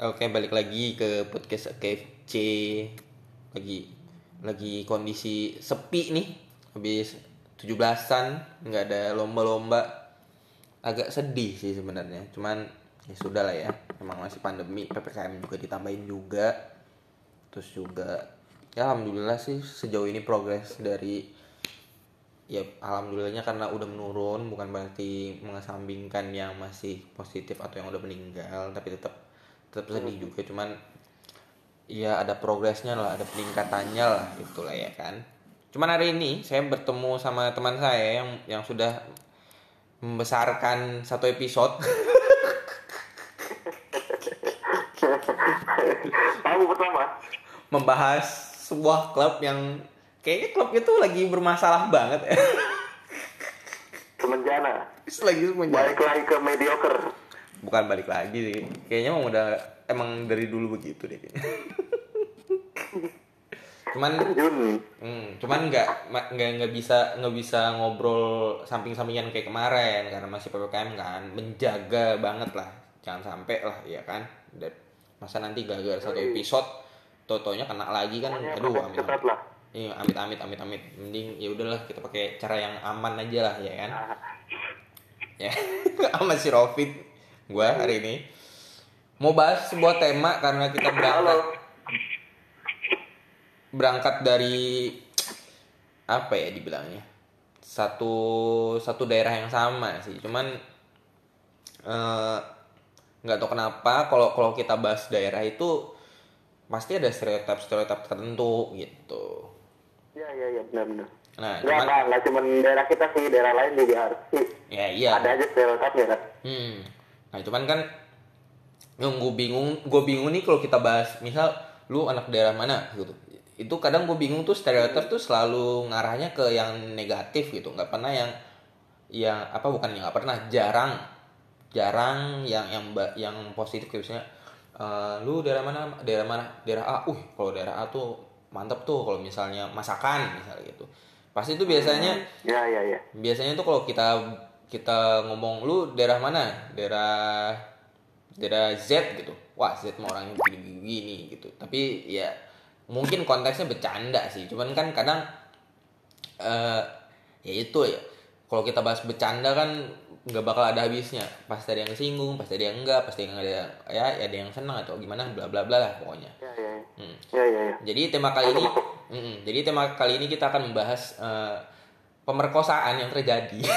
Oke, balik lagi ke podcast KFC. Lagi lagi kondisi sepi nih. Habis 17-an, nggak ada lomba-lomba. Agak sedih sih sebenarnya. Cuman ya sudah lah ya. Emang masih pandemi, PPKM juga ditambahin juga. Terus juga ya alhamdulillah sih sejauh ini progres dari ya alhamdulillahnya karena udah menurun bukan berarti mengesampingkan yang masih positif atau yang udah meninggal tapi tetap tetap sedih juga cuman ya ada progresnya lah ada peningkatannya lah itulah ya kan cuman hari ini saya bertemu sama teman saya yang yang sudah membesarkan satu episode Tahu pertama. membahas sebuah klub yang kayaknya klub itu lagi bermasalah banget ya Semenjana. lagi semuanya Balik lagi ke mediocre. Bukan balik lagi sih. Kayaknya emang udah emang dari dulu begitu deh. Cuman Jun. hmm, cuman nggak nggak nggak bisa nggak bisa ngobrol samping-sampingan kayak kemarin karena masih ppkm kan. Menjaga banget lah. Jangan sampai lah ya kan? Dan masa nanti gagal satu episode totonya kena lagi kan? Aduh protokol amit iya amit amit amit amit mending ya udahlah kita pakai cara yang aman aja lah ya kan? Ah, ya sama si Rofit gua hari ini mau bahas sebuah tema karena kita berangkat Halo. berangkat dari apa ya dibilangnya satu satu daerah yang sama sih cuman eh, nggak tahu kenapa kalau kalau kita bahas daerah itu pasti ada stereotip stereotip tertentu gitu Iya iya iya benar-benar. nah Enggak cuman enggak enggak cuma daerah kita sih, daerah lain juga harus sih. ya iya Ada aja stereotipnya kan. Hmm. Nah cuman kan yang gue bingung, gue bingung nih kalau kita bahas, misal lu anak daerah mana gitu. Itu kadang gue bingung tuh stereotip tuh selalu ngarahnya ke yang negatif gitu, nggak pernah yang yang apa bukan yang nggak pernah jarang jarang yang yang yang positif kayak misalnya eh, lu daerah mana daerah mana daerah A uh kalau daerah A tuh mantep tuh kalau misalnya masakan misalnya gitu pasti itu biasanya Iya iya iya. biasanya tuh kalau kita kita ngomong lu daerah mana daerah daerah Z gitu wah Z mau orangnya begini gitu tapi ya mungkin konteksnya bercanda sih cuman kan kadang eh ya itu ya kalau kita bahas bercanda kan nggak bakal ada habisnya pasti ada yang kesinggung pasti ada yang enggak pasti yang ada ya ada yang senang atau gimana bla bla bla lah pokoknya Iya iya. iya. Hmm. Iya iya. Jadi tema kali ini, Mm-mm. jadi tema kali ini kita akan membahas eh, pemerkosaan yang terjadi.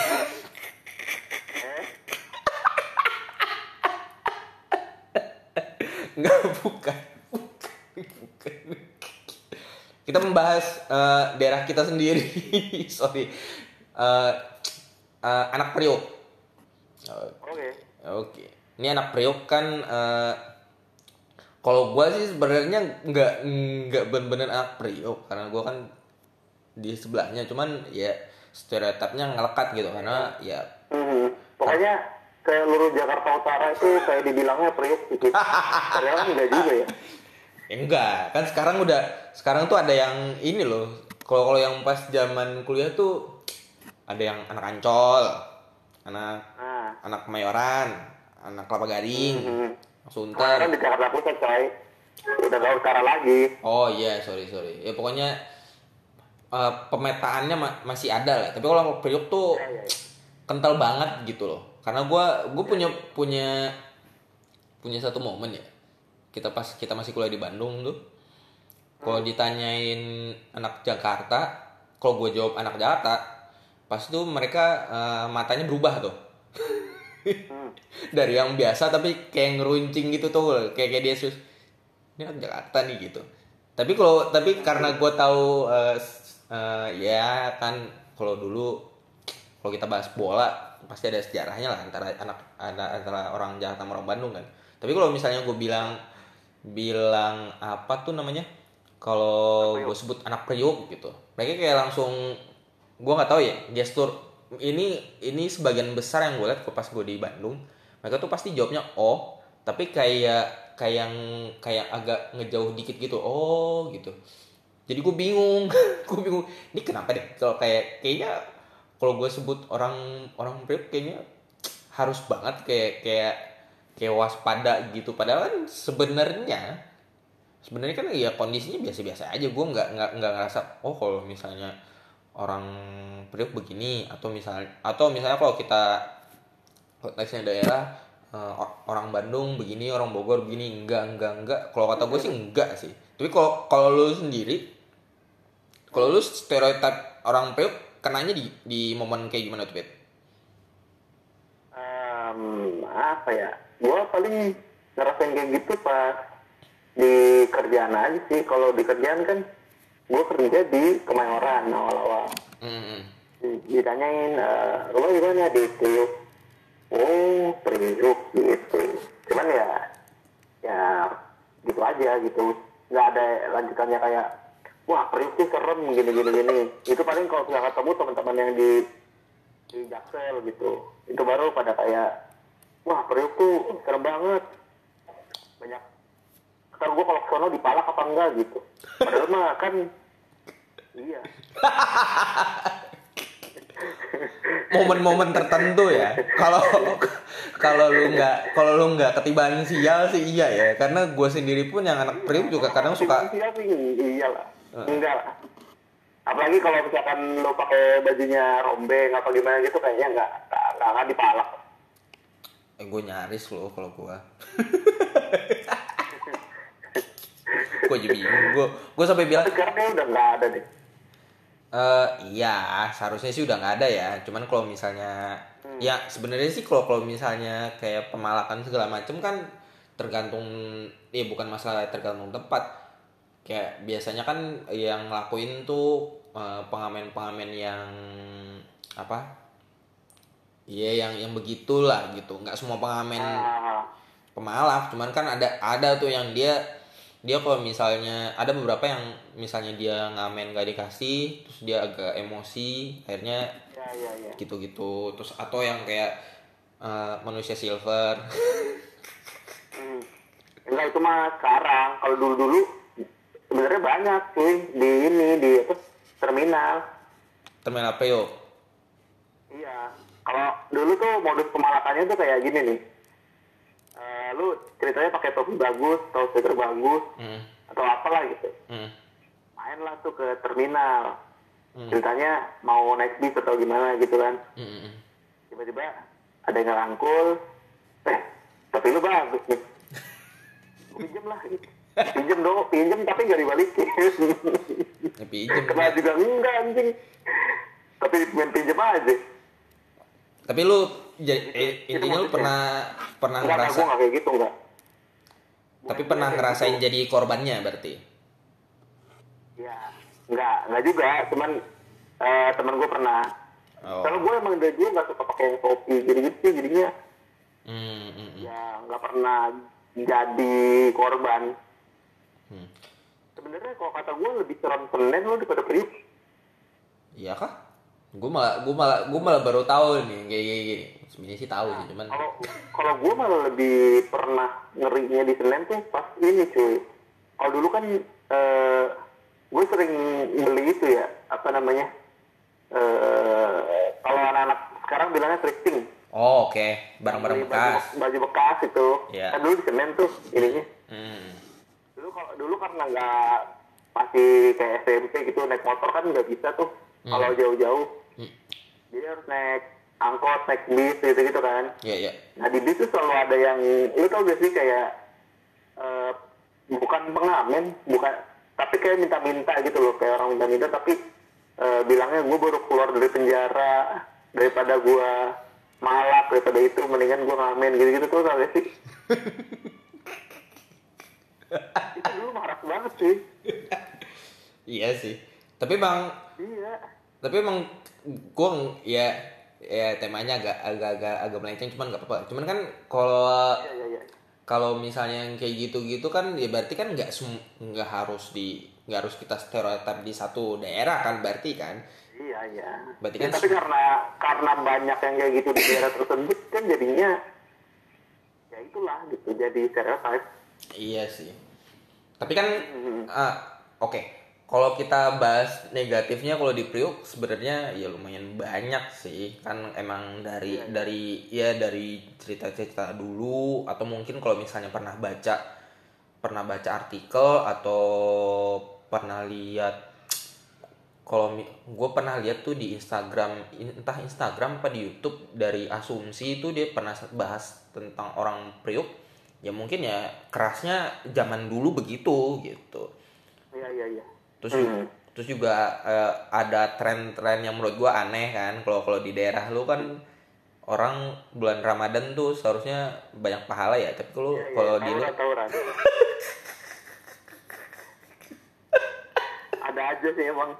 Eh, Enggak, bukan. Bukan, bukan. Kita membahas eh, daerah kita sendiri. Sorry. Eh, eh, anak Priok. Oke. Oke. Ini anak Priok kan eh, kalau gua sih sebenarnya nggak nggak bener-bener anak Priok karena gua kan di sebelahnya cuman ya stereotipnya ngelekat gitu karena ya Mhm. Pokoknya kayak luruh Jakarta Utara itu kayak dibilangnya priuk gitu. Padahal kan enggak juga ya. ya enggak kan sekarang udah sekarang tuh ada yang ini loh kalau kalau yang pas zaman kuliah tuh ada yang anak Ancol anak Nah. anak Kemayoran anak Kelapa Gading Mhm. Sunter Kemarin di Jakarta Pusat coy. Udah gak utara lagi. Oh iya, sorry sorry. Ya pokoknya eh, pemetaannya ma- masih ada lah. Tapi kalau Priok tuh Iya iya. iya. kental banget gitu loh. Karena gua gue punya punya punya satu momen ya. Kita pas kita masih kuliah di Bandung tuh. Kalau ditanyain anak Jakarta, kalau gue jawab anak Jakarta, pas itu mereka eh, matanya berubah tuh. Hmm. Dari yang biasa tapi kayak ngeruncing gitu tuh, kayak kayak dia sus ini anak Jakarta nih gitu. Tapi kalau tapi karena gue tahu s- eh, ya kan kalau dulu kalau kita bahas bola pasti ada sejarahnya lah antara anak antara orang Jakarta sama orang Bandung kan. Tapi kalau misalnya gue bilang bilang apa tuh namanya? Kalau gue sebut anak Priok gitu, mereka kayak langsung gue nggak tahu ya gestur ini ini sebagian besar yang gue lihat pas gue di Bandung mereka tuh pasti jawabnya oh tapi kayak kayak yang kayak agak ngejauh dikit gitu oh gitu jadi gue bingung gue bingung ini kenapa deh kalau kayak kayaknya kalau gue sebut orang orang Priok kayaknya harus banget kayak kayak kayak waspada gitu. Padahal kan sebenarnya sebenarnya kan ya kondisinya biasa-biasa aja. Gue nggak nggak nggak ngerasa oh kalau misalnya orang Priok begini atau misalnya atau misalnya kalau kita konteksnya daerah eh, or- orang Bandung begini orang Bogor begini enggak enggak enggak kalau kata gue sih enggak sih. Tapi kalau kalau lu sendiri kalau lu stereotip orang Priok kenanya di di momen kayak gimana tuh Pet? Em, apa ya? Gue paling ngerasain kayak gitu pas di kerjaan aja sih. Kalau di kerjaan kan gue kerja di Kemayoran awal-awal. Hmm, Di- ditanyain eh, rumah gimana di Priuk oh Priuk gitu. Cuman ya ya gitu aja gitu. Nggak ada lanjutannya kayak wah Priuk sih serem gini gini gini. Itu paling kalau nggak ketemu teman-teman yang di di Jaksel gitu. Itu baru pada kayak wah Priuk tuh serem banget. Banyak. Ntar gue kalau sono dipalak apa enggak gitu. Padahal mah kan iya. Momen-momen tertentu ya. Kalau kalau lu nggak kalau lu nggak ketibaan sial sih iya ya. Karena gue sendiri pun yang anak Priok juga kadang suka Iya sih, iyalah. Enggak lah. Apalagi kalau misalkan lo pakai bajunya rombeng apa gimana gitu kayaknya nggak nggak dipalak. eh gue nyaris loh kalau gue gue jadi bingung gue gue sampai bilang sekarang udah nggak ada deh. Eh iya, seharusnya sih udah nggak ada ya. Cuman kalau misalnya ya sebenarnya sih kalau kalau misalnya kayak pemalakan segala macem kan tergantung ya bukan masalah tergantung tempat. Kayak biasanya kan yang ngelakuin tuh eh, pengamen-pengamen yang apa? Iya yang yang begitulah gitu. Nggak semua pengamen Ah, pemalak cuman kan ada ada tuh yang dia dia kalau misalnya ada beberapa yang misalnya dia ngamen gak dikasih terus dia agak emosi akhirnya ya ya ya. gitu-gitu terus atau yang kayak eh, manusia silver Hmm. Enggak itu mah sekarang. Kalau dulu dulu sebenarnya banyak sih di ini di apa terminal. terminal PO Iya. Kalau dulu tuh modus pemalakannya tuh kayak gini nih. Eh, lu ceritanya pakai topi bagus, atau sweater bagus, hmm, atau apalah gitu. hmm, Mainlah tuh ke terminal. Hmm. Ceritanya mau naik bis atau gimana gitu kan. hmm, hmm, hmm. Tiba-tiba ada yang ngerangkul. Eh, tapi lu bagus nih. Gua Pinjem lah. Gitu. Pinjem dong, pinjem tapi nggak dibalikin. Ya, pinjem. Kena juga enggak anjing. Tapi main pinjem aja. tapi lu ja- eh, Itu intinya lu pernah pernah Enggak, enggak, ngerasa gue nggak kayak gitu enggak. tapi pernah ngerasain jadi korbannya berarti Ya, enggak, enggak juga. Cuman eh, temen gue pernah. oh Kalau gue emang dari dulu nggak suka pakai topi gitu-gitu sih, jadinya hmm, hmm, hmm. ya nggak pernah jadi korban. Hmm. Sebenarnya kalau kata gue lebih serem Senen lo daripada Priuk. Iya kah? Gue malah gue malah gue malah baru tahu nih kayak gini gini. Sebenarnya sih tahu sih, cuman Kalau kalau gue malah lebih pernah ngerinya di Senen tuh pas ini cuy. Kalau dulu kan eh, gue sering beli itu ya apa namanya? Eh, kalau anak-anak sekarang bilangnya thrifting. oh oke barang-barang Beli bekas. Baju, baju bekas itu. Iya. Kan dulu di Senen tuh ininya. Hmm. Dulu kalau dulu karena nggak masih kayak SMP gitu naik motor kan nggak bisa tuh kalau jauh-jauh. Hmm. Jadi harus naik angkot, naik bis gitu-gitu kan. Iya iya. Nah di bis tuh selalu ada yang lu tau gak sih kayak eh, bukan pengamen, bukan tapi kayak minta-minta gitu loh kayak orang minta-minta tapi eh, bilangnya gue baru keluar dari penjara daripada gue malak daripada itu mendingan gue ngamen gitu-gitu tuh tau gak sih? itu dulu marah banget sih. Iya sih. Tapi bang, Iya. tapi emang gue ya ya temanya agak agak agak agak melenceng cuman nggak apa-apa. Cuman kan kalau Iya iya iya. kalau misalnya yang kayak gitu-gitu kan ya berarti kan nggak nggak harus di nggak harus kita stereotip di satu daerah kan berarti kan Iya iya. Berarti Ya, kan- tapi karena karena banyak yang kayak gitu di daerah tersebut kan jadinya ya itulah gitu jadi stereotip. Iya sih. Tapi kan ah, oke. kalau kita bahas negatifnya kalau di Priuk sebenarnya ya lumayan banyak sih. Kan emang dari dari ya dari cerita-cerita dulu atau mungkin kalau misalnya pernah baca pernah baca artikel atau pernah lihat kalau gue pernah lihat tuh di Instagram entah Instagram apa di YouTube dari asumsi itu dia pernah bahas tentang orang Priuk ya mungkin ya kerasnya zaman dulu begitu gitu Iya iya iya. terus ju- terus juga eh, ada tren-tren yang menurut gua aneh kan kalau kalau di daerah lu kan orang bulan Ramadan tuh seharusnya banyak pahala ya tapi kalau iya, kalau di lu. Ada aja sih emang.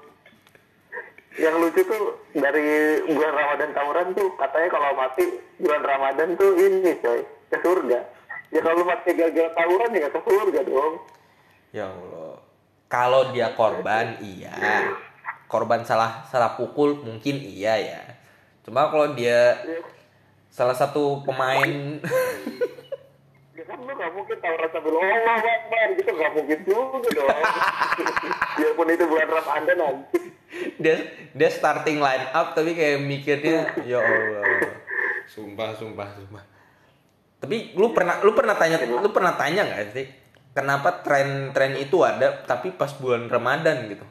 Yang lucu tuh dari bulan Ramadan tawuran tuh katanya kalau mati bulan Ramadan tuh ini coy ke surga. Ya kalau mati gagal tawuran ya ke surga dong. ya Allah. Kalau dia korban iya. Korban salah salah pukul mungkin iya ya. Cuma kalau dia Ya, salah satu pemain. Ya kan lu gak mungkin tawuran sambil Allah Akbar gitu gak mungkin juga dong. Biarpun itu bulan Ramadan nanti. dia dia starting line up tapi kayak mikirnya ya Allah. Sumpah sumpah sumpah tapi lu pernah lu pernah tanya lu pernah tanya nggak sih kenapa tren-tren itu ada tapi pas bulan Ramadan gitu?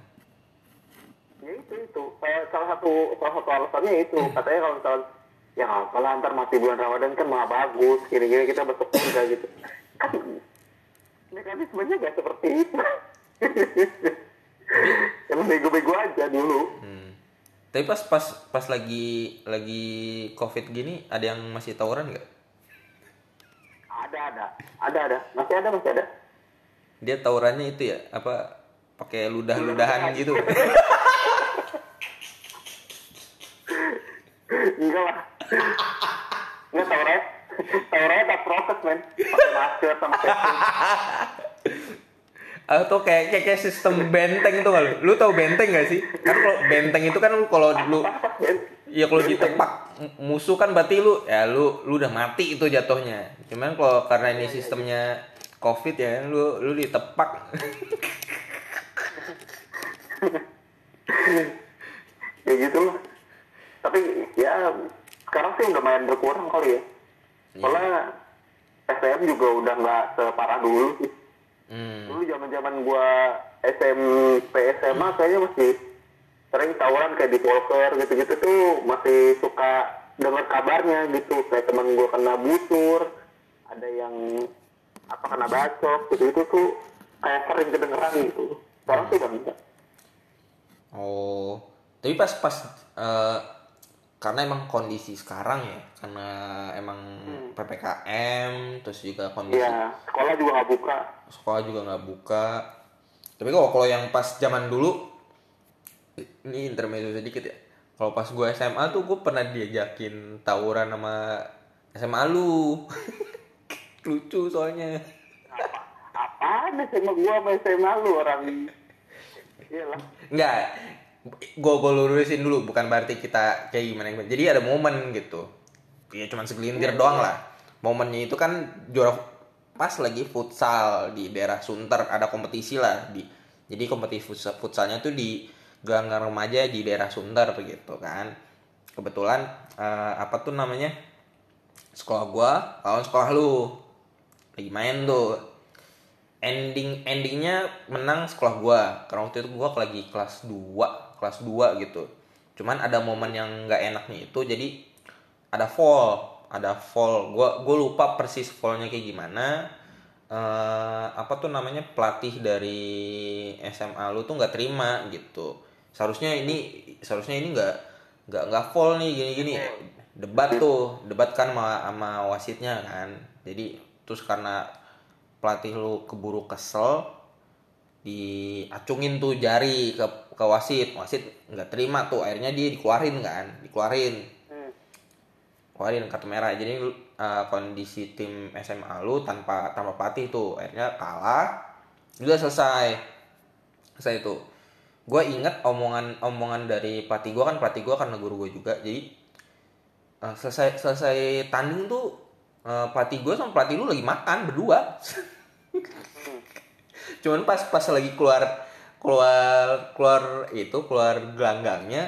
Ya itu itu. Salah- salah satu salah satu alasannya itu. Katanya kalau misalnya ya kalau antar mati bulan Ramadan kan malah bagus gini-gini kita bersepeda gitu. Kan mekanismenya gak seperti itu. Emang bego-bego aja dulu. Hmm. tapi pas pas pas lagi lagi covid gini ada yang masih tawuran nggak ada ada. Ada ada. Masih ada masih ada. Dia tawurannya itu ya? Apa pakai ludah-ludahan gitu? Enggak lah. Enggak tawurannya tawurannya tak proses men. Pakai masker sama atau kayak kayak, kayak sistem benteng itu kalau lu tahu benteng gak sih? Kan kalau benteng itu kan lu kalau lu ya kalau ditepak musuh kan berarti lu ya lu lu udah mati itu jatuhnya. Cuman kalau karena ini sistemnya covid ya lu lu ditepak. Ya gitu lah. Tapi ya sekarang sih udah main berkurang kali ya. Soalnya SM juga udah nggak separah dulu sih. Hmm. dulu zaman zaman gua SMP SMA kayaknya masih sering tawuran kayak di Walker gitu-gitu tuh masih suka dengar kabarnya gitu. Kayak teman gua kena busur ada yang apa kena bacok gitu itu tuh kayak sering kedengeran gitu. Sekarang sih udah enggak oh tapi pas pas eh, karena emang kondisi sekarang ya karena emang ppkm terus juga kondisi Iya, sekolah juga nggak buka. sekolah juga nggak buka. Tapi kok kalau yang pas zaman dulu ini intermezzo sedikit ya kalau pas gue SMA tuh gue pernah diajakin tawuran sama SMA lu lucu soalnya Apaan SMA gua sama SMA lu orang Iya lah. Enggak, gue gue lurusin dulu bukan berarti kita kayak gimana gimana. Jadi ada momen gitu, ya cuman segelintir doang lah. Momennya itu kan juara pas lagi futsal di daerah Sunter ada kompetisi lah di. Jadi kompetisi futsal, futsalnya tuh di gelanggang remaja di daerah Sunter begitu kan. Kebetulan eh, apa tuh namanya? Sekolah gua lawan sekolah lu. Lagi main tuh. Ending endingnya menang sekolah gua. Karena waktu itu gua lagi kelas 2 kelas 2 gitu. Cuman ada momen yang nggak enaknya itu jadi ada fall. Ada fall. Gua gua lupa persis fallnya kayak gimana. Eh apa tuh namanya? Pelatih dari SMA lu tuh nggak terima gitu seharusnya ini seharusnya ini nggak nggak nggak fall nih gini gini debat tuh debat kan sama, sama wasitnya kan. Jadi terus karena pelatih lu keburu kesel diacungin tuh jari ke ke wasit. Wasit nggak terima tuh akhirnya dia dikeluarin kan dikeluarin. Hmm. keluarin kartu merah. Jadi uh, kondisi tim SMA lu tanpa tanpa pelatih tuh akhirnya kalah udah selesai. Selesai itu gue inget omongan omongan dari pelatih gue kan pelatih gue karena guru gue juga. Jadi uh, selesai selesai tanding tuh uh, pelatih gue sama pelatih lu lagi makan berdua. Cuman pas pas lagi keluar keluar keluar itu keluar gelanggangnya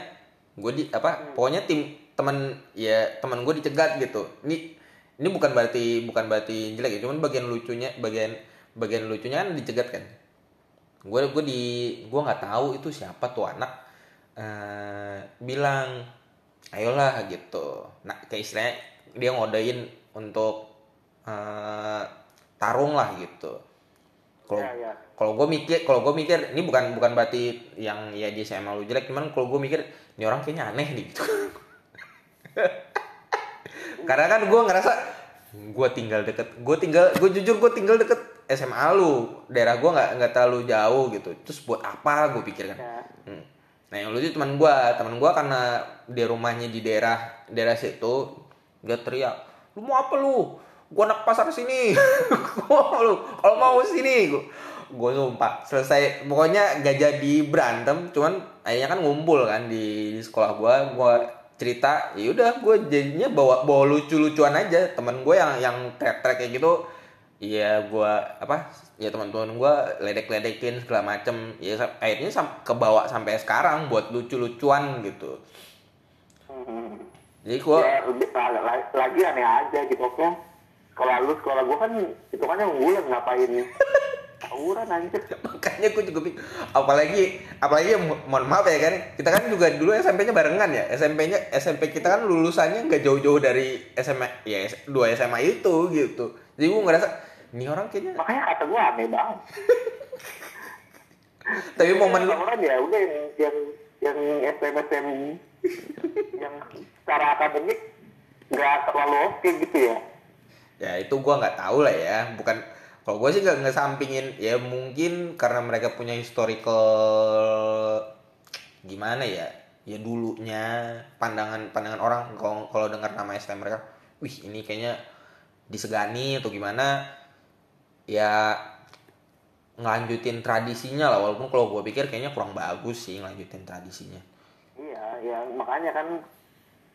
gue di apa pokoknya tim teman ya teman gue dicegat gitu. Ini ini bukan berarti bukan berarti jelek ya cuman bagian lucunya bagian bagian lucunya kan dicegat kan gue gue di gue nggak tahu itu siapa tuh anak eh bilang ayolah gitu. Nah kayak istilahnya dia ngodain untuk eh tarung lah gitu. Kalau Ya, ya. kalau gue mikir kalau gue mikir ini bukan bukan berarti yang ya dia saya malu jelek cuman kalau gue mikir ini orang kayaknya aneh nih gitu. Karena kan gue ngerasa gue tinggal deket gue tinggal gue jujur gue tinggal deket SMA lu daerah gue nggak nggak terlalu jauh gitu. Terus buat apa gue pikir kan? Ya. Hmm. Nah yang lucu teman gua, teman gua karena dia rumahnya di daerah daerah situ, dia teriak, lu mau apa lu? Gua anak pasar sini, gua lu, kalau mau sini, gua, gua sumpah selesai, pokoknya gak jadi berantem, cuman akhirnya kan ngumpul kan di, di sekolah gua, gua cerita, ya udah gua jadinya bawa bawa lucu-lucuan aja, teman gua yang yang trek-trek kayak gitu, Iya, gua apa? Ya teman-teman gua ledek-ledekin segala macem. Ya akhirnya sam kebawa sampai sekarang buat lucu-lucuan gitu. Hmm. Jadi gua ya lagi aneh aja gitu oke kalau lu sekolah gua kan itu kan yang unggulan ngapain tawuran anjir makanya gua juga apalagi apalagi mo- mohon maaf ya kan kita kan juga dulu SMP-nya barengan ya SMP-nya SMP kita kan lulusannya nggak jauh-jauh dari SMA ya dua SMA itu gitu jadi gua ngerasa ini orang kayaknya makanya kata gua aneh banget. Tapi momen lu tawuran ya udah yang yang yang SM SM yang secara akademik nggak terlalu oke gitu ya. Ya itu gua nggak tahu lah ya. Bukan kalau gue sih nggak ngesampingin ya mungkin karena mereka punya historical gimana ya? Ya dulunya pandangan pandangan orang kalau kalau dengar nama STM mereka wih ini kayaknya disegani atau gimana ya ngelanjutin tradisinya lah walaupun kalau gue pikir kayaknya kurang bagus sih ngelanjutin tradisinya iya ya makanya kan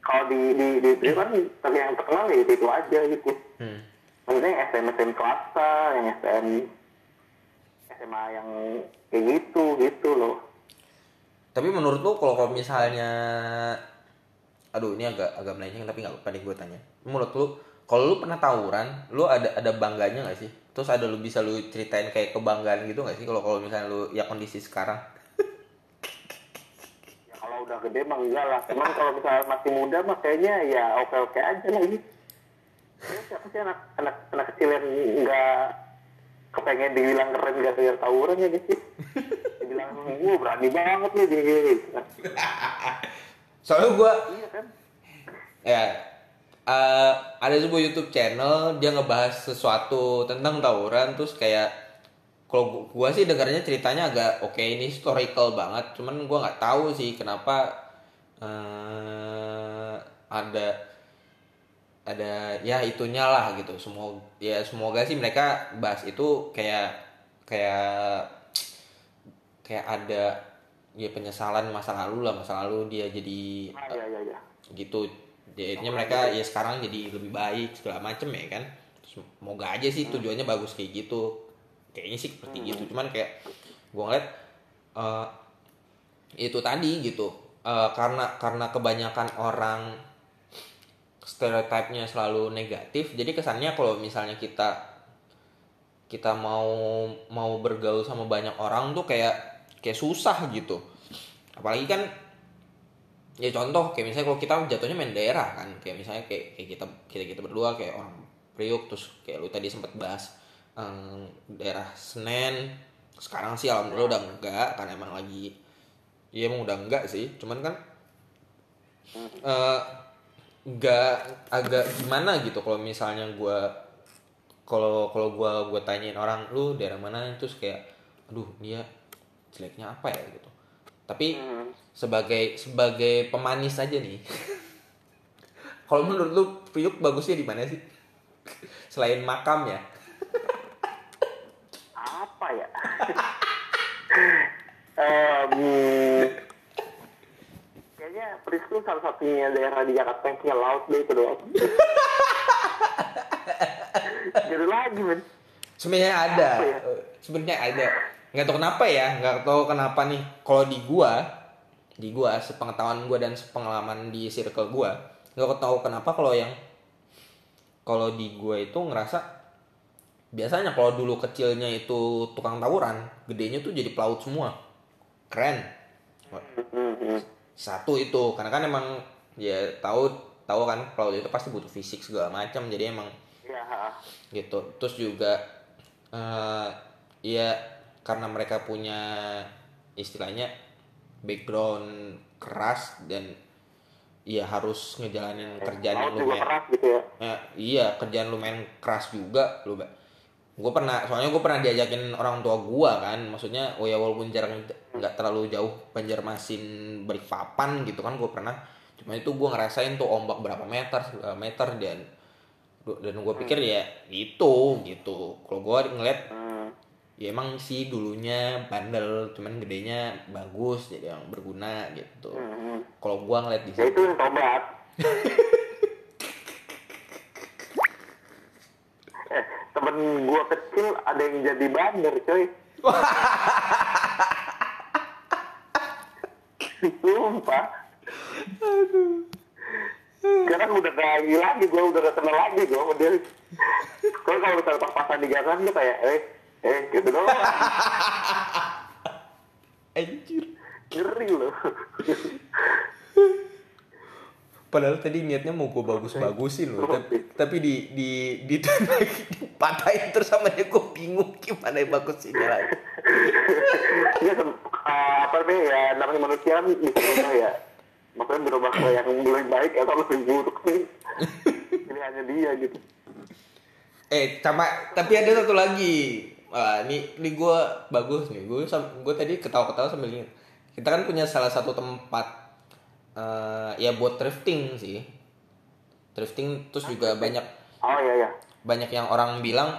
kalau di di di di kan yang terkenal ya itu, itu aja gitu hmm. maksudnya yang SM SM swasta yang SM SMA yang kayak gitu gitu loh Tapi menurut lu kalau misalnya aduh ini agak agak melenceng tapi nggak apa-apa gue tanya. Menurut lu kalau lu pernah tawuran, lu ada ada bangganya nggak sih? Terus ada lu bisa lu ceritain kayak kebanggaan gitu nggak sih kalau kalau misalnya lu ya kondisi sekarang? ya kalau udah gede mah enggak lah cuman kalau misalnya masih muda mah kayaknya ya oke oke aja lah gitu ya, siapa sih anak anak anak kecil yang nggak kepengen dibilang keren gak kayak tawuran ya gitu dibilang gue berani banget nih gini gini. Soalnya gue iya kan ya eh, ada sebuah YouTube channel dia ngebahas sesuatu tentang tawuran terus kayak kalau gu- gua sih dengarnya ceritanya agak oke ini historical banget cuman gua nggak tahu sih kenapa eh, ada ada ya itunya lah gitu. Semua ya semoga sih mereka bahas itu kayak kayak kayak ada ya penyesalan masa lalu lah masa lalu dia jadi ah iya iya iya. gitu jadinya mereka ya sekarang jadi lebih baik segala macem ya kan. Semoga aja sih tujuannya bagus kayak gitu. Kayaknya sih seperti gitu cuman kayak gue ngeliat eh, itu tadi gitu. Eh, karena karena kebanyakan orang stereotipnya selalu negatif jadi kesannya kalau misalnya kita kita mau mau bergaul sama banyak orang tuh kayak kayak susah gitu. Apalagi kan ya contoh kayak misalnya kalau kita jatuhnya main daerah kan kayak misalnya kayak, kayak kita kita kita berdua kayak orang Priuk terus kayak lu tadi sempat bahas em, daerah Senen. Sekarang sih alhamdulillah udah enggak karena emang lagi ya emang udah enggak sih. Cuman kan eh enggak agak gimana gitu kalau misalnya gua kalau kalau gua gua tanyain orang lu daerah mana? Terus kayak aduh dia jeleknya apa ya? gitu tapi Hmm. sebagai sebagai pemanis aja nih kalau menurut lu Priuk bagusnya di mana sih? Selain makam ya? Apa ya? Em, kayaknya Prisk tuh salah satunya daerah di Jakarta yang punya laut deh itu doang. Jadi lagi men. Sebenarnya ada. Ya? sebenarnya ada nggak tahu kenapa ya nggak tahu kenapa nih. Kalau di gua di gua sepengetahuan gua dan sepengalaman di circle gua nggak tahu kenapa kalau yang kalau di gua itu ngerasa biasanya kalau dulu kecilnya itu tukang tawuran gedenya tuh jadi pelaut semua. Keren. Satu itu karena kan emang ya tahu tahu kan pelaut itu pasti butuh fisik segala macam jadi emang Iya. gitu. Terus juga eh ya karena mereka punya istilahnya background keras dan ya harus ngejalanin kerjaan yang lumayan keras gitu ya. ya, iya kerjaan lumayan keras juga lu gue pernah soalnya gue pernah diajakin orang tua gue kan maksudnya oh ya walaupun jarang nggak terlalu jauh Banjarmasin Balikpapan gitu kan gue pernah cuma itu gue ngerasain tuh ombak berapa meter meter dan dan gue pikir ya itu gitu kalau gue ngeliat Hmm. Ya emang sih dulunya bandel cuman gedenya bagus jadi yang berguna gitu Hmm. hmm. kalau gue ngeliat di Ya itu yang tobat. eh, temen gua kecil ada yang jadi bandar, coy. Sumpah. Sekarang udah gak lagi lagi, gua udah gak kenal lagi gua sama dia. Kalau kalau misalnya pas-pasan di jalan dia kayak, eh, eh, gitu doang. anjir Ngeri loh. Padahal tadi niatnya mau gue bagus-bagusin loh, tapi, tapi di di di dipatahin terus sama dia gue bingung gimana yang bagusinnya lagi. ya apa namanya ya namanya manusia kan bisa berubah ya maksudnya berubah ke yang lebih baik atau lebih buruk sih ini hanya dia gitu Eh, sama tapi ada satu lagi. Wah, ini ini gue bagus nih. Gue gue tadi ketawa-ketawa sambil ingat. Kita kan punya salah satu tempat eh ya buat thrifting sih. Thrifting terus juga banyak oh iya iya. banyak yang orang bilang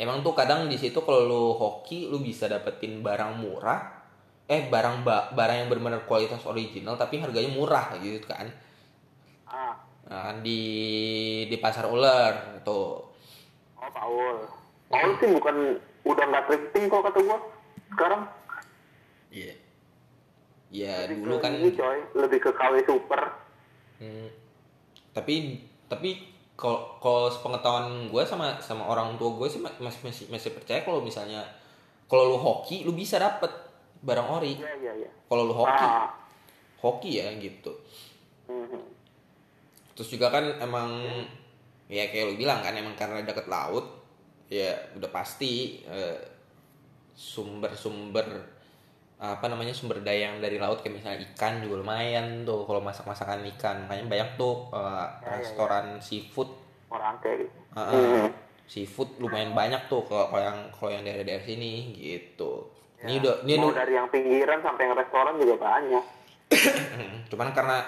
emang tuh kadang di situ kalau lu hoki lu bisa dapetin barang murah. Eh barang ba barang yang benar-benar kualitas original tapi harganya murah gitu kan. Ah. Nah, di di pasar ular tuh. Oh Paul Paul sih bukan udah nggak thrifting kok kata gua sekarang. Iya. Ya Lebih dulu ke kan ini coy. Lebih ke KW super. Hmm, tapi tapi kalau kalau sepengetahuan gue sama sama orang tua gue sih ma- masih masih masih percaya kalau misalnya kalau lu hoki lu bisa dapet barang ori. Iya iya iya. Kalau lu hoki. Ah. Hoki ya gitu. Mhm. terus juga kan emang ya kayak lu bilang kan emang karena deket laut ya udah pasti eh, sumber-sumber apa namanya sumber daya yang dari laut kayak misalnya ikan juga lumayan tuh kalau masak-masakan ikan. Makanya banyak tuh eh, Ya, ya, restoran seafood. Orang kayak gitu. Ah. Mhm. seafood lumayan banyak tuh kalau yang kalau yang daerah-daerah sini gitu. Ini Ya, udah ini mau udah dari yang pinggiran sampai yang restoran juga banyak. Cuman karena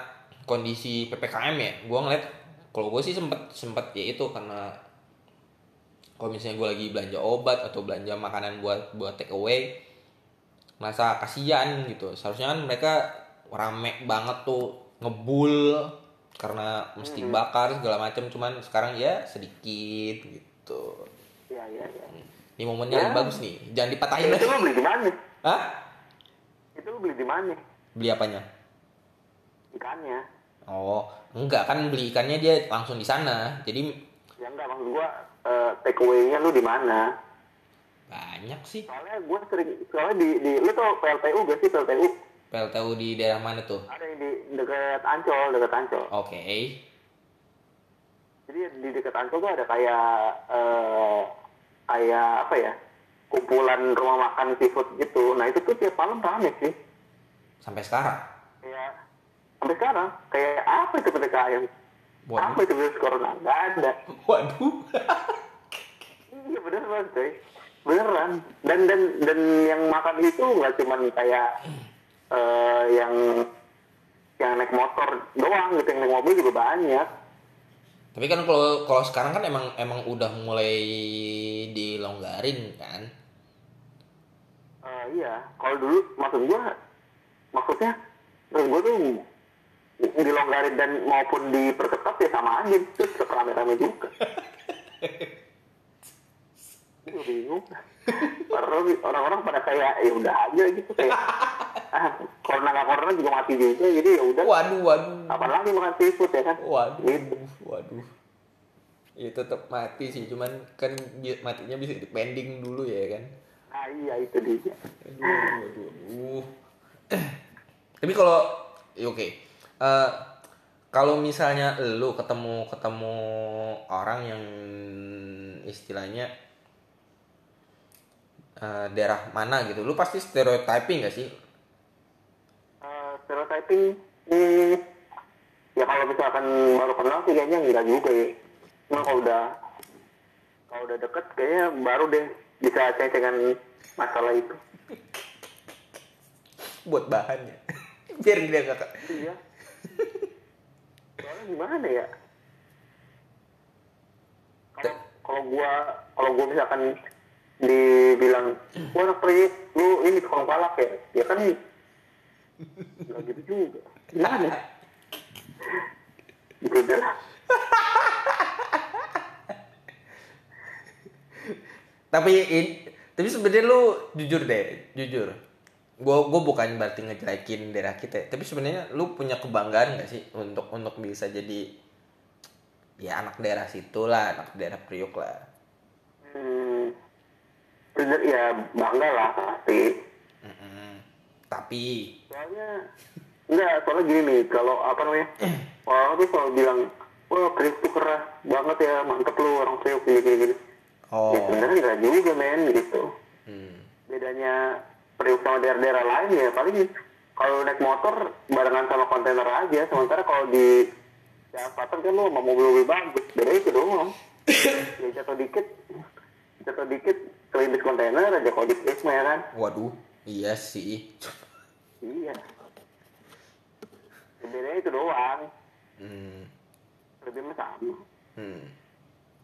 kondisi ppkm ya gue ngeliat kalau gue sih sempet sempet ya itu karena kalau misalnya gue lagi belanja obat atau belanja makanan buat buat take away merasa kasihan gitu. Seharusnya kan mereka rame banget tuh ngebul karena mesti bakar segala macam cuman sekarang ya sedikit gitu. Iya iya iya. Ini momennya Ya. bagus nih. Jangan dipatahin itu lagi lu beli di mana? Hah? itu lu beli di mana? Beli apanya? Ikannya. Oh enggak. Kan beli ikannya dia langsung di sana. Jadi ya enggak maksud gua eh, take away-nya lu di mana? Banyak sih. Soalnya gua sering soalnya di di lu tuh PLTU gak sih PLTU PLTU di daerah mana tuh? Ada yang di dekat Ancol dekat Ancol. Oke. Jadi di dekat Ancol tuh ada kayak eh, kayak apa ya kumpulan rumah makan seafood gitu. Nah itu tuh tiap malam rame sih. Sampai sekarang? Kayak sampai sekarang kayak apa itu PPKM Waduh. apa itu virus corona? Nggak ada. Waduh. Iya bener banget coy. Beneran. Dan dan dan yang makan itu nggak cuman kayak eh, yang yang naik motor doang gitu yang naik mobil juga banyak. Tapi kan kalau kalau sekarang kan emang emang udah mulai dilonggarin kan? Eh, iya. Kalau dulu maksud gua maksudnya menurut gua tuh dilonggarin dan maupun diperketat ya sama aja. Terus rame-rame juga. Bingung. Orang orang pada kayak ya udah aja gitu. Kayak ah corona nggak corona juga mati juga jadi ya udah. Waduh waduh. Apalagi makan seafood ya kan? Waduh Gitu. waduh. Ya tetap mati sih cuman kan matinya bisa dipending dulu ya kan? Ah iya itu dia. Aduh aduh aduh tapi kalau ya oke Eh, kalau misalnya lu ketemu ketemu orang yang istilahnya eh, daerah mana gitu lu pasti stereotyping gak sih? Eh, stereotyping hmm, ya kalau misalkan baru kenal sih kayaknya enggak juga ya. Cuma kalau udah kalau udah deket kayaknya baru deh bisa ceng-cengan masalah itu. Buat bahannya. Biar dia gak iya soalnya gimana ya? Kalau kalau gua kalau gua misalkan dibilang gua anak proyek lu ini tukang palak ya? Ya kan nggak gitu juga. Gimana? Gitu dah tapi in- tapi sebenarnya lu jujur deh jujur gue gue bukan berarti ngejelekin daerah kita ya, tapi sebenarnya lu punya kebanggaan gak sih untuk untuk bisa jadi ya anak daerah situ lah anak daerah Priuk lah. Hmm, sebenarnya ya bangga lah pasti. Mm-mm. tapi soalnya enggak soalnya gini nih kalau apa namanya orang tuh selalu bilang wah Priuk tuh keras banget ya mantep lu orang Priuk gini gini gini oh. Ya sebenarnya enggak juga men gitu. Hmm. bedanya Priuk sama daerah-daerah lain ya paling kalau naik motor barengan sama kontainer aja. Sementara kalau di Selatan kan lu sama mobil-mobil bagus beda itu doang. Ya jatuh dikit jatuh dikit kelindes kontainer aja kalau di Priuk mah ya kan? Waduh iya sih. Iya. Ya, bedanya itu doang. Hmm. lebih mah sama. Hmm.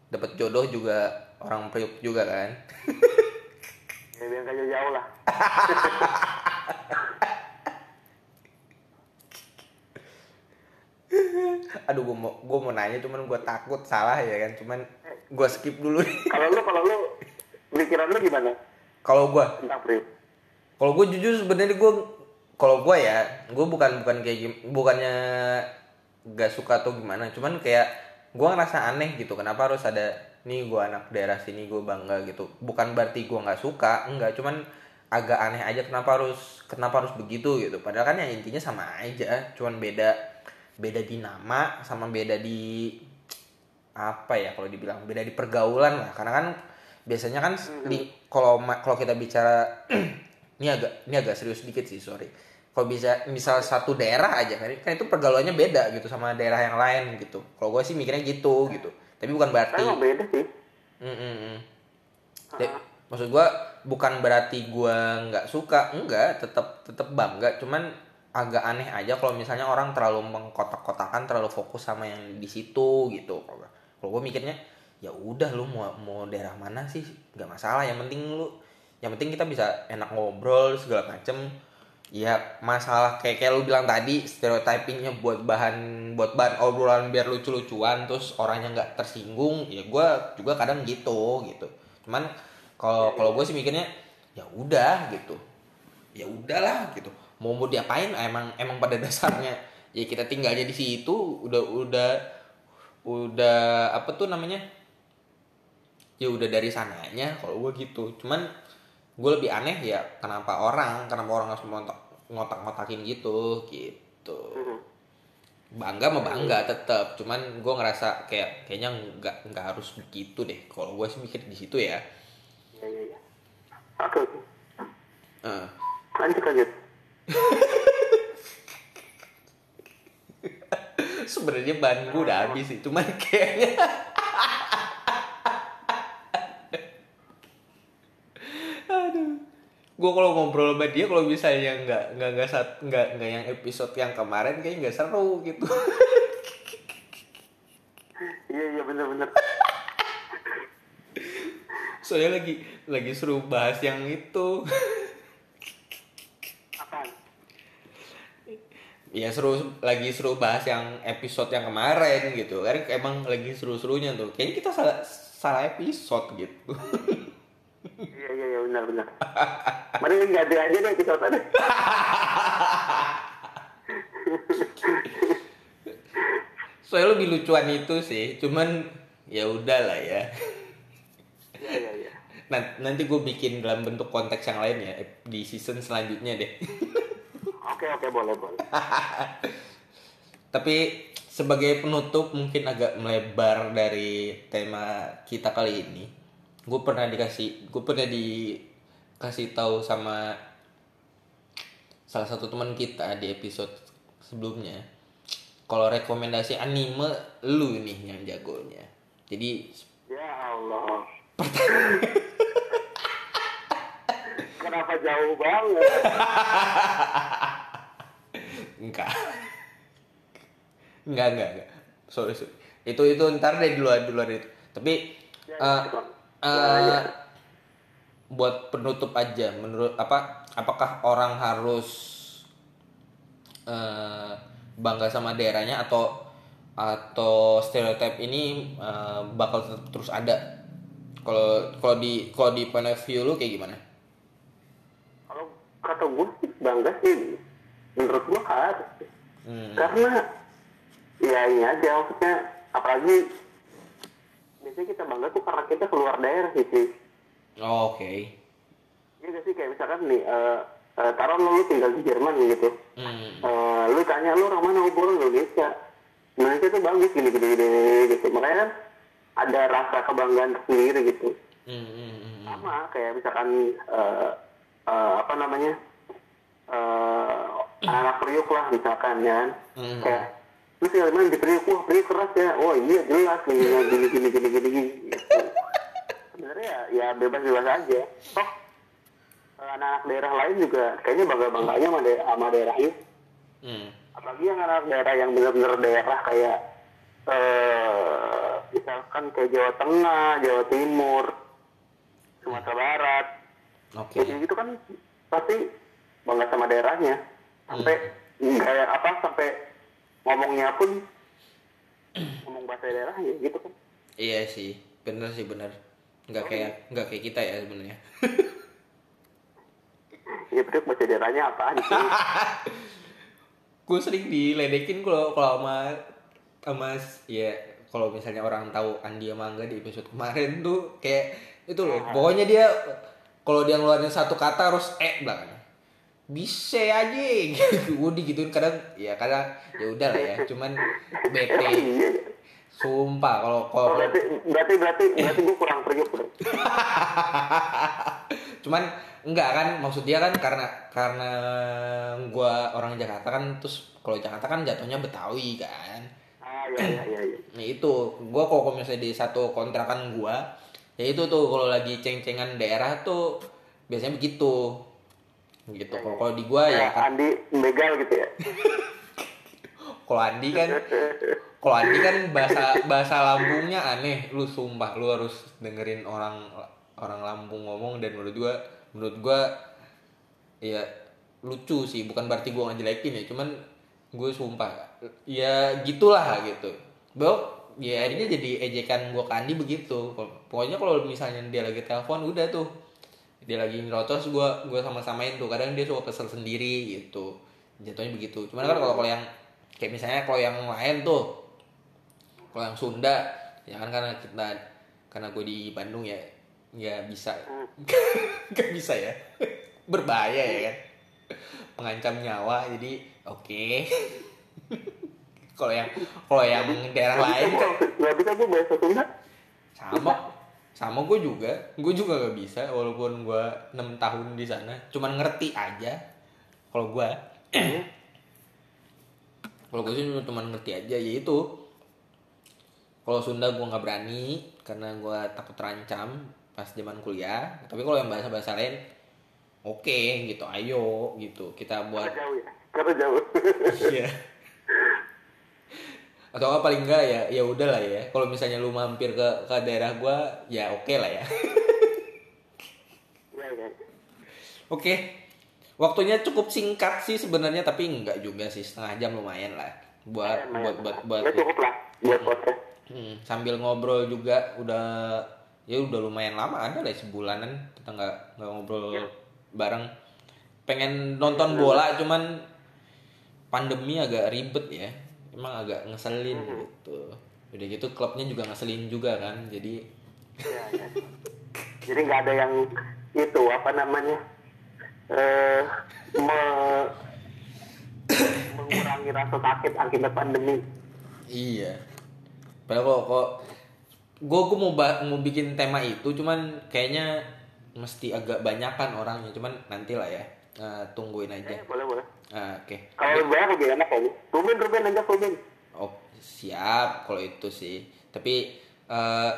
dapat jodoh juga orang Priuk juga kan ya biar gak jauh-jauh lah. Aduh gue mau gue mau nanya cuman gue takut salah ya kan cuman gue skip dulu. Kalau lu kalau lu pikiran lu gimana? Kalau gue kalau gue jujur sebenarnya gue kalau gue ya gue bukan bukan kayak gim- bukannya gak suka atau gimana cuman kayak gue ngerasa aneh gitu kenapa harus ada nih gue anak daerah sini gue bangga gitu. Bukan berarti gue nggak suka enggak. Cuman agak aneh aja kenapa harus kenapa harus begitu gitu. Padahal kan ya intinya sama aja. Cuman beda beda di nama sama beda di apa ya kalau dibilang beda di pergaulan lah. Karena kan biasanya kan di kalau kalau kita bicara ini agak ini agak serius dikit sih sorry. Kalau bisa misal satu daerah aja kan kan itu pergaulannya beda gitu sama daerah yang lain gitu. Kalau gue sih mikirnya gitu gitu tapi bukan berarti emang beda sih. Mm, mm, mm. De- maksud gua bukan berarti gua nggak suka enggak tetap tetap bangga. Cuman agak aneh aja kalau misalnya orang terlalu mengkotak-kotakan terlalu fokus sama yang di situ gitu. Kalau kalau gue mikirnya ya udah lu mau mau daerah mana sih? Nggak masalah yang penting lu yang penting kita bisa enak ngobrol segala macem ya masalah kayak kayak lu bilang tadi stereotypingnya buat bahan buat bahan obrolan biar lucu-lucuan terus orangnya nggak tersinggung ya gue juga kadang gitu gitu. Cuman kalau kalau gue sih mikirnya ya udah gitu. Ya udahlah gitu. Mau mau diapain emang emang pada dasarnya ya kita tinggalnya di situ udah udah udah apa tuh namanya? Ya udah dari sananya kalau gue gitu. Cuman gue lebih aneh ya kenapa orang kenapa orang harus ngotak ngotak ngotakin gitu gitu Mhm. bangga mah bangga tetap cuman gue ngerasa kayak kayaknya nggak nggak harus begitu deh kalau gue sih mikir di situ ya Iya, iya, iya. Oke. Eh, Lanjut, lanjut. sebenarnya ban gue udah habis sih cuman kayaknya gue kalau ngobrol sama dia kalau misalnya nggak nggak nggak sat nggak nggak yang episode yang kemarin kayaknya nggak seru gitu. Iya, iya, bener-bener. soalnya lagi lagi seru bahas yang itu. Apaan? ya seru lagi seru bahas yang episode yang kemarin gitu. Kan emang lagi seru-serunya tuh. Kayaknya kita salah salah episode gitu. Iya iya iya benar benar mending ganti aja deh episode deh Soalnya lebih lucuan itu sih, cuman ya udah lah ya. iya iya iya Nan- Nanti gue bikin dalam bentuk konteks yang lain ya di season selanjutnya deh. oke oke boleh boleh Tapi sebagai penutup mungkin agak melebar dari tema kita kali ini. Gue pernah dikasih, gue pernah dikasih tahu sama salah satu teman kita di episode sebelumnya. Kalau rekomendasi anime, lu nih yang jagonya. Jadi ya Allah kenapa jauh banget enggak, enggak, enggak, enggak. Sorry, sorry. Itu itu ntar deh di luar di luar itu. Tapi Ya, eh, ya, eh, ya. Buat penutup aja. Menurut apa apakah orang harus eh, bangga sama daerahnya atau atau stereotip ini eh, bakal tetap terus ada? Kalau kalau di kalau di point of view lu kayak gimana? Kalau kata gue bangga sih. Menurut gue harus. Hmm. karena ya ini aja maksudnya apalagi biasanya kita bangga tuh karena kita keluar daerah sih Oh, oke Iya gak sih kayak misalkan nih eh eh, taruh lu, lu tinggal di Jerman gitu Hmm. Eh, lu tanya lu orang mana gua orang Indonesia Indonesia tuh bagus gini gini gini, gini, gitu makanya kan ada rasa kebanggaan sendiri gitu Hmm, hmm, hmm, hmm. sama kayak misalkan eh, eh, apa namanya eh anak Priuk lah misalkan ya kan. Hmm. kayak lu tinggal di mana di Priuk wah Priuk keras ya oh iya jelas gini gini gini gini gini gini gitu. Ya, ya bebas bebas aja toh anak-anak daerah lain juga kayaknya bangga bangganya sama, daerah, sama daerah ini Hmm. apalagi yang anak daerah yang benar-benar daerah kayak eh misalkan kayak Jawa Tengah, Jawa Timur, Sumatera Barat, Oke. jadi gitu kan pasti bangga sama daerahnya sampai kayak apa sampai ngomongnya pun ngomong bahasa daerahnya gitu kan Iya sih, bener sih bener. Nggak kayak nggak kayak kita ya sebenarnya. ya betul bahasa daerahnya apa gitu gue sering diledekin kalau kalau sama sama ya kalau misalnya orang tahu Andi sama Angga di episode kemarin tuh kayak itu loh pokoknya dia kalau dia ngeluarin satu kata harus eh belakangnya bisa aja gitu gue digituin kadang ya kadang ya udah lah ya cuman bete iya ya. Sumpah kalau oh, kalau berarti berarti berarti berarti gue kurang periuk bro. Cuman enggak kan maksud dia kan karena karena gua orang Jakarta kan terus kalau Jakarta kan jatuhnya Betawi kan. Ah iya iya iya iya. Nah itu. Gua kalau misalnya di satu kontrakan gua ya itu tuh kalau lagi ceng-cengan daerah tuh biasanya begitu. Gitu. Kalau kalau di gua ya kayak kan Andi begal gitu ya. Kalau Andi kan kalau Andi kan bahasa bahasa Lampungnya aneh. Lu sumpah lu harus dengerin orang orang Lampung ngomong dan menurut gua menurut gua ya lucu sih. Bukan berarti gua ngejelekin ya cuman gue sumpah ya gitulah gitu. Bro, ya akhirnya jadi ejekan gua ke Andi begitu. Pokoknya kalau misalnya dia lagi telepon udah tuh. Dia lagi ngerotos gua gua sama-samain tuh. Kadang dia suka kesel sendiri gitu. Jatuhnya begitu. Cuman kan kalau kalau yang kayak misalnya kalau yang lain tuh kalau yang Sunda ya kan karena kita karena gue di Bandung ya ya bisa. Nggak bisa ya. Berbahaya ya kan. Mengancam nyawa jadi oke. Kalau yang kalau yang daerah lain kan nggak bisa gue bahasa Sunda? Sama. Sama gue juga. Gue juga gak bisa walaupun gue enam tahun di sana. Cuman ngerti aja kalau gue kalau gue sih cuma ngerti aja ya itu kalau Sunda gue nggak berani karena gue takut terancam pas zaman kuliah tapi kalau yang bahasa bahasa lain oke gitu ayo gitu kita buat karena jauh ya karena jauh Iya. Atau apa paling enggak ya ya udah lah ya. Kalau misalnya lu mampir ke ke daerah gua ya oke lah ya. Iya, iya. oke. Waktunya cukup singkat sih sebenarnya tapi enggak juga sih setengah jam lumayan lah buat Lumayan. buat buat buat ya cukup lah buat podcast Hmm, sambil ngobrol juga udah ya udah lumayan lama ada lah sebulanan kita nggak nggak ngobrol Iya. bareng pengen nonton bola cuman pandemi agak ribet ya emang agak ngeselin Hmm. gitu udah gitu klubnya juga ngeselin juga kan jadi Ya, ya. Jadi nggak ada yang itu apa namanya eh me- mengurangi rasa sakit akibat pandemi. iya padahal kok kok gue gue mau ba- mau bikin tema itu cuman kayaknya mesti agak banyakan orangnya cuman nanti lah ya Eh, tungguin aja Eh, boleh boleh. Ah, oke Kalau banyak lebih enak kayaknya. Ruben Ruben aja Ruben. Oh siap kalau itu sih. Tapi eh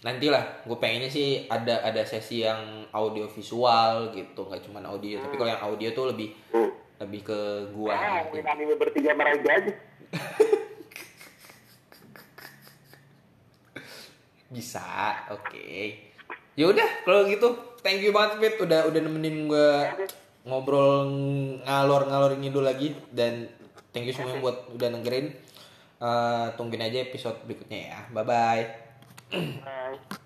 nantilah gue pengennya sih ada ada sesi yang audio visual gitu nggak cuma audio. Tapi kalau yang audio tuh lebih Hmm. lebih ke gua. Ah, gitu. ngomongin anime bertiga sama Raja aja. Bisa, oke. Ya udah kalau gitu, thank you banget Fit udah udah nemenin gua ngobrol ngalor ngalor ngidul lagi dan thank you semuanya buat udah dengerin. Eh, tungguin aja episode berikutnya ya. Bye bye. Bye.